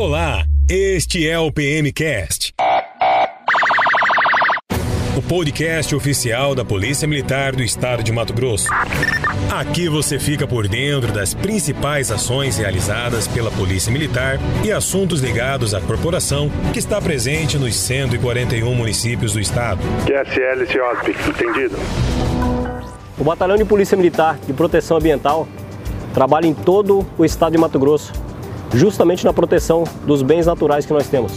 Olá, este é o PMcast. O podcast oficial da Polícia Militar do Estado de Mato Grosso. Aqui você fica por dentro das principais ações realizadas pela Polícia Militar e assuntos ligados à corporação que está presente nos 141 municípios do estado. QSL CIOSP, entendido. O Batalhão de Polícia Militar de Proteção Ambiental trabalha em todo o estado de Mato Grosso, justamente na proteção dos bens naturais que nós temos.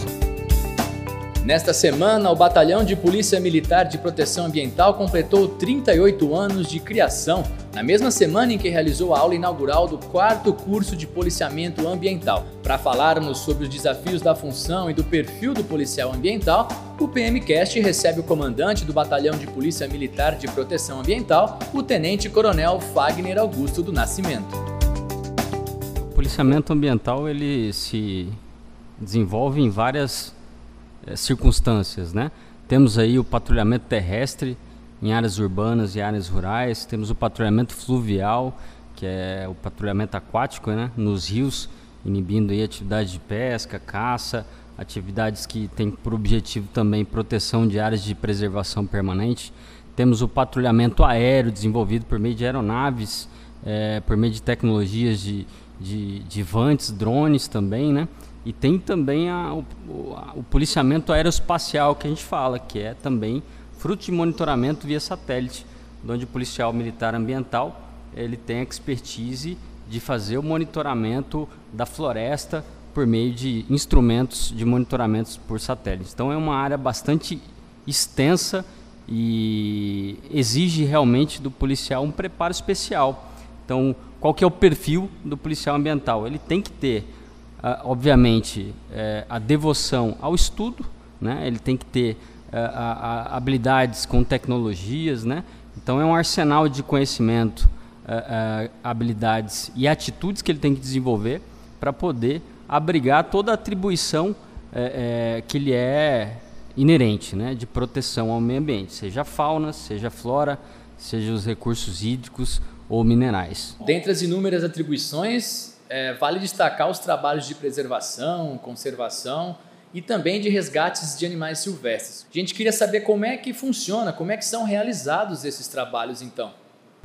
Nesta semana, o Batalhão de Polícia Militar de Proteção Ambiental completou 38 anos de criação, na mesma semana em que realizou a aula inaugural do quarto curso de policiamento ambiental. Para falarmos sobre os desafios da função e do perfil do policial ambiental, o PMcast recebe o comandante do Batalhão de Polícia Militar de Proteção Ambiental, o Tenente Coronel Fagner Augusto do Nascimento. O policiamento ambiental ele se desenvolve em várias é, circunstâncias, né? Temos aí o patrulhamento terrestre em áreas urbanas e áreas rurais, temos o patrulhamento fluvial, que é o patrulhamento aquático, né? Nos rios, inibindo aí atividades de pesca, caça, atividades que têm por objetivo também proteção de áreas de preservação permanente. Temos o patrulhamento aéreo desenvolvido por meio de aeronaves, é, por meio de tecnologias de, de, de vantes, drones também, né? E tem também a, o, o, policiamento aeroespacial que a gente fala, que é também fruto de monitoramento via satélite, onde o policial militar ambiental ele tem a expertise de fazer o monitoramento da floresta por meio de instrumentos de monitoramento por satélite. Então é uma área bastante extensa e exige realmente do policial um preparo especial. Então, qual que é o perfil do policial ambiental? Ele tem que ter uh, obviamente, uh, a devoção ao estudo, né? ele tem que ter uh, habilidades com tecnologias, né? então é um arsenal de conhecimento, habilidades e atitudes que ele tem que desenvolver para poder abrigar toda a atribuição que lhe é inerente né? de proteção ao meio ambiente, seja fauna, seja flora, seja os recursos hídricos ou minerais. Dentre as inúmeras atribuições, é, vale destacar os trabalhos de preservação, conservação e também de resgates de animais silvestres. A gente queria saber como é que funciona, como é que são realizados esses trabalhos então.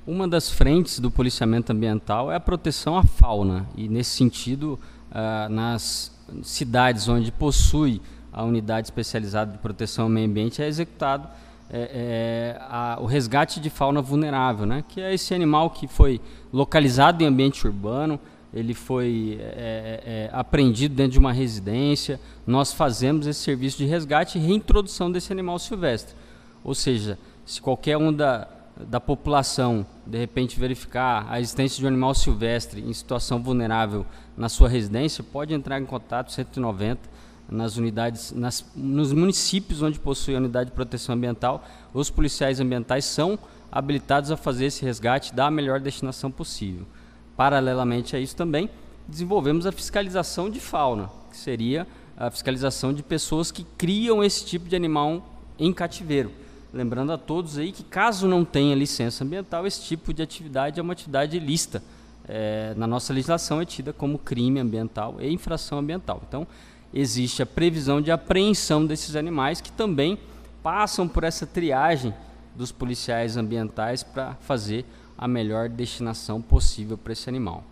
Uma das frentes do policiamento ambiental é a proteção à fauna e nesse sentido, uh, nas cidades onde possui a unidade especializada de proteção ao meio ambiente é executado é, é, a, o resgate de fauna vulnerável, né? que é esse animal que foi localizado em ambiente urbano, ele foi é, é, é, apreendido dentro de uma residência. Nós fazemos esse serviço de resgate e reintrodução desse animal silvestre. Ou seja, se qualquer um da, da população de repente verificar a existência de um animal silvestre em situação vulnerável na sua residência, pode entrar em contato 190 nas unidades, nas, nos municípios onde possui a unidade de proteção ambiental. Os policiais ambientais são habilitados a fazer esse resgate da melhor destinação possível. Paralelamente a isso também, desenvolvemos a fiscalização de fauna, que seria a fiscalização de pessoas que criam esse tipo de animal em cativeiro. Lembrando a todos aí que caso não tenha licença ambiental, esse tipo de atividade é uma atividade ilícita. É, na nossa legislação é tida como crime ambiental e infração ambiental. Então, existe a previsão de apreensão desses animais que também passam por essa triagem dos policiais ambientais para fazer a melhor destinação possível para esse animal.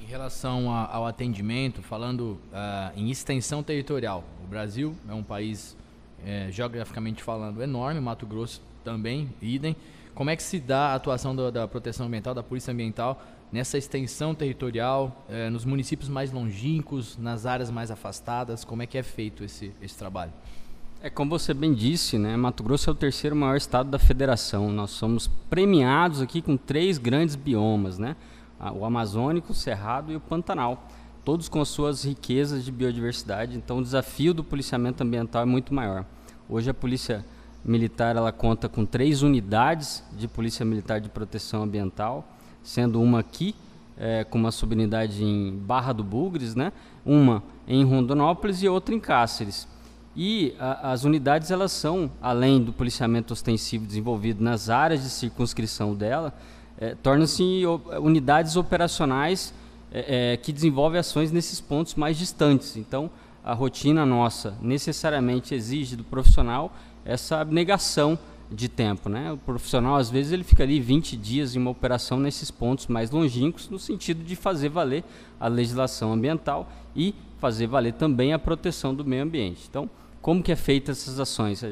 Em relação a, ao atendimento, falando uh, em extensão territorial, o Brasil é um país, é, geograficamente falando, enorme, Mato Grosso também, idem. Como é que se dá a atuação do, da proteção ambiental, da polícia ambiental, nessa extensão territorial, é, nos municípios mais longínquos, nas áreas mais afastadas? Como é que é feito esse, esse trabalho? É como você bem disse, né? Mato Grosso é o terceiro maior estado da federação. Nós somos premiados aqui com três grandes biomas, né? O Amazônico, o Cerrado e o Pantanal, todos com as suas riquezas de biodiversidade. Então, o desafio do policiamento ambiental é muito maior. Hoje a polícia militar ela conta com três unidades de polícia militar de proteção ambiental, sendo uma aqui é, com uma subunidade em Barra do Bugres, né? Uma em Rondonópolis e outra em Cáceres. E a, as unidades elas são, além do policiamento ostensivo desenvolvido nas áreas de circunscrição dela, é, tornam-se unidades operacionais é, é, que desenvolvem ações nesses pontos mais distantes. Então, a rotina nossa necessariamente exige do profissional essa abnegação de tempo. Né? O profissional, às vezes, ele fica ali 20 dias em uma operação nesses pontos mais longínquos, no sentido de fazer valer a legislação ambiental e fazer valer também a proteção do meio ambiente. Então, como que é feita essas ações?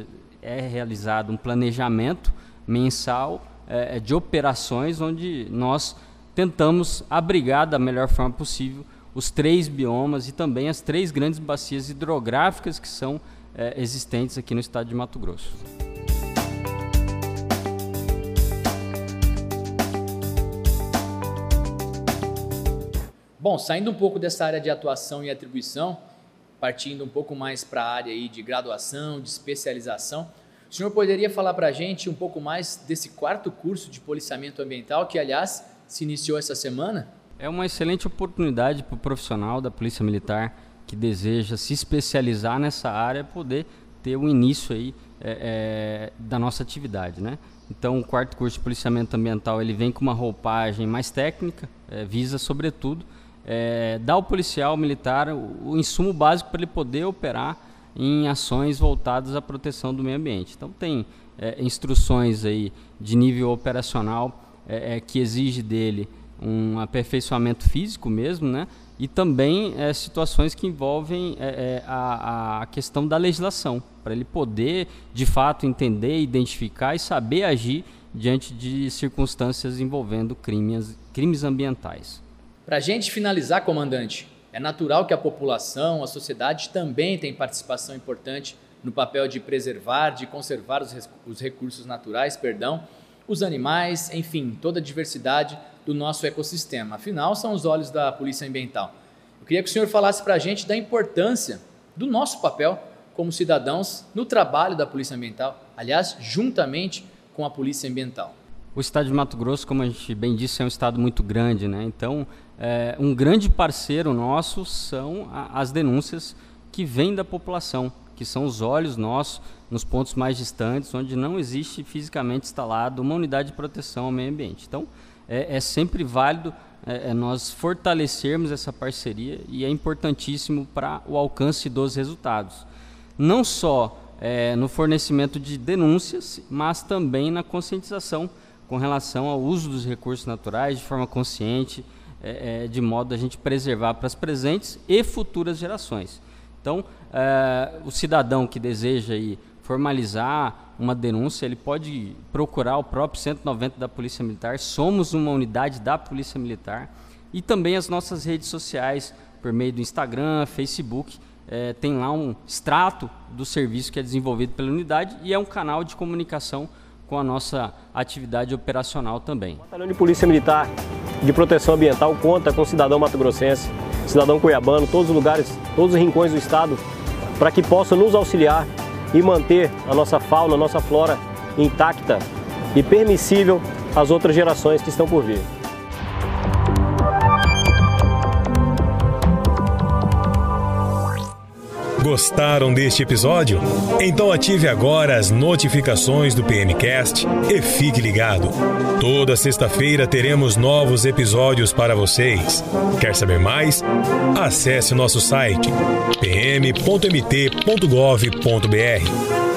É realizado um planejamento mensal é, é, de operações onde nós tentamos abrigar da melhor forma possível os três biomas e também as três grandes bacias hidrográficas que são é, existentes aqui no estado de Mato Grosso. Bom, saindo um pouco dessa área de atuação e atribuição, partindo um pouco mais para a área aí de graduação, de especialização, o senhor poderia falar para a gente um pouco mais desse quarto curso de policiamento ambiental, que aliás se iniciou essa semana? É uma excelente oportunidade para o profissional da Polícia Militar que deseja se especializar nessa área poder ter o início aí é, é, da nossa atividade, né? Então, o quarto curso de policiamento ambiental ele vem com uma roupagem mais técnica, é, visa sobretudo é, dá ao policial militar o, o insumo básico para ele poder operar em ações voltadas à proteção do meio ambiente. Então tem é, instruções aí de nível operacional é, é que exige dele um aperfeiçoamento físico mesmo, né? E também é, situações que envolvem é, a, a questão da legislação, para ele poder de fato entender, identificar e saber agir diante de circunstâncias envolvendo crimes, crimes ambientais. Para a gente finalizar, comandante, é natural que a população, a sociedade também tem participação importante no papel de preservar, de conservar os, os recursos naturais, perdão, os animais, enfim, toda a diversidade do nosso ecossistema. Afinal, são os olhos da Polícia Ambiental. Eu queria que o senhor falasse para a gente da importância do nosso papel como cidadãos no trabalho da Polícia Ambiental, aliás, juntamente com a Polícia Ambiental. O estado de Mato Grosso, como a gente bem disse, é um estado muito grande, né? Então, é, um grande parceiro nosso são a, as denúncias que vêm da população, que são os olhos nossos nos pontos mais distantes, onde não existe fisicamente instalado uma unidade de proteção ao meio ambiente. Então, é, é sempre válido é, é nós fortalecermos essa parceria e é importantíssimo para o alcance dos resultados. Não só é, no fornecimento de denúncias, mas também na conscientização com relação ao uso dos recursos naturais de forma consciente, é, é, de modo a gente preservar para as presentes e futuras gerações. Então, é, o cidadão que deseja aí formalizar uma denúncia, ele pode procurar o próprio 190 da Polícia Militar. Somos uma unidade da Polícia Militar e também as nossas redes sociais por meio do Instagram, Facebook. É, tem lá um extrato do serviço que é desenvolvido pela unidade e é um canal de comunicação com a nossa atividade operacional também. O Batalhão de Polícia Militar de Proteção Ambiental conta com o cidadão mato-grossense, cidadão cuiabano, todos os lugares, todos os rincões do estado, para que possam nos auxiliar e manter a nossa fauna, a nossa flora intacta e permissível às outras gerações que estão por vir. Gostaram deste episódio? Então ative agora as notificações do PMcast e fique ligado. Toda sexta-feira teremos novos episódios para vocês. Quer saber mais? Acesse nosso site pm.mt.gov.br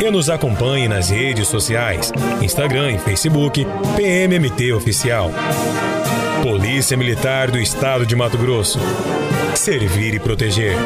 e nos acompanhe nas redes sociais, Instagram e Facebook, PMMT Oficial. Polícia Militar do Estado de Mato Grosso. Servir e proteger.